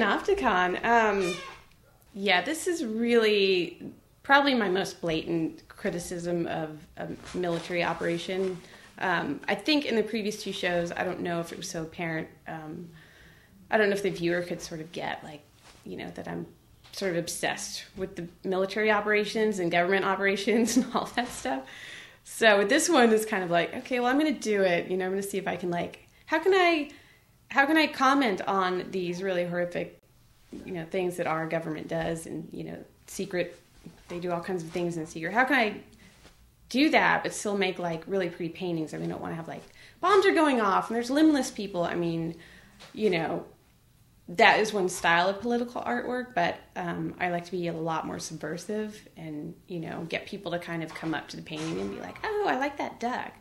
Opticon. Um, yeah, this is really probably my most blatant criticism of a military operation. Um, I think in the previous two shows, I don't know if it was so apparent. Um, I don't know if the viewer could sort of get like, you know, that I'm sort of obsessed with the military operations and government operations and all that stuff. So this one is kind of like, okay, well I'm going to do it. You know, I'm going to see if I can like, how can I, how can I comment on these really horrific, you know, things that our government does and you know, secret. They do all kinds of things in secret. How can I do that but still make like really pretty paintings? I mean, I don't want to have like bombs are going off and there's limbless people. I mean, you know, that is one style of political artwork, but um, I like to be a lot more subversive and you know get people to kind of come up to the painting and be like, "Oh, I like that duck."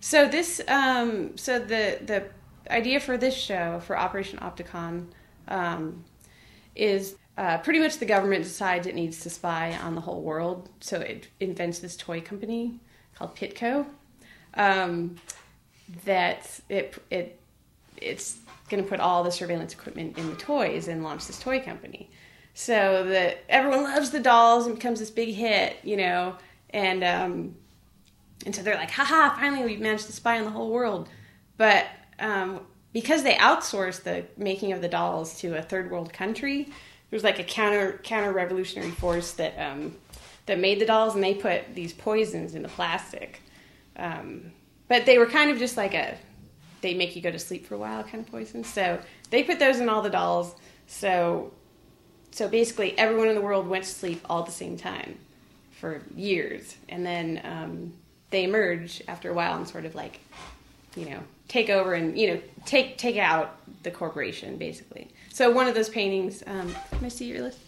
So this, um, so the the idea for this show for Operation Opticon um, is uh, pretty much the government decides it needs to spy on the whole world, so it invents this toy company called Pitco. Um, that it it it's going to put all the surveillance equipment in the toys and launch this toy company. So that everyone loves the dolls and becomes this big hit, you know, and um, and so they're like, haha, finally we've managed to spy on the whole world. But um, because they outsourced the making of the dolls to a third world country, there was like a counter counter revolutionary force that um, that made the dolls, and they put these poisons in the plastic. Um, but they were kind of just like a they make you go to sleep for a while kind of poison. So they put those in all the dolls. So so basically everyone in the world went to sleep all at the same time for years, and then um, they emerge after a while and sort of like you know take over and you know take take out the corporation basically. So one of those paintings, um, can I see your list?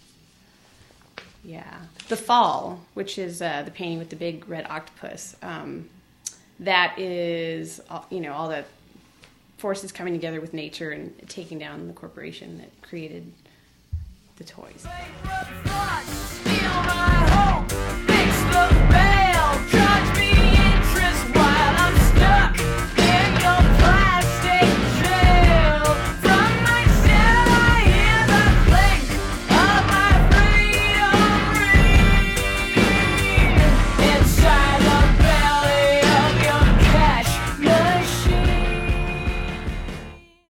Yeah, the fall, which is uh, the painting with the big red octopus. Um, that is, you know, all the forces coming together with nature and taking down the corporation that created the toys.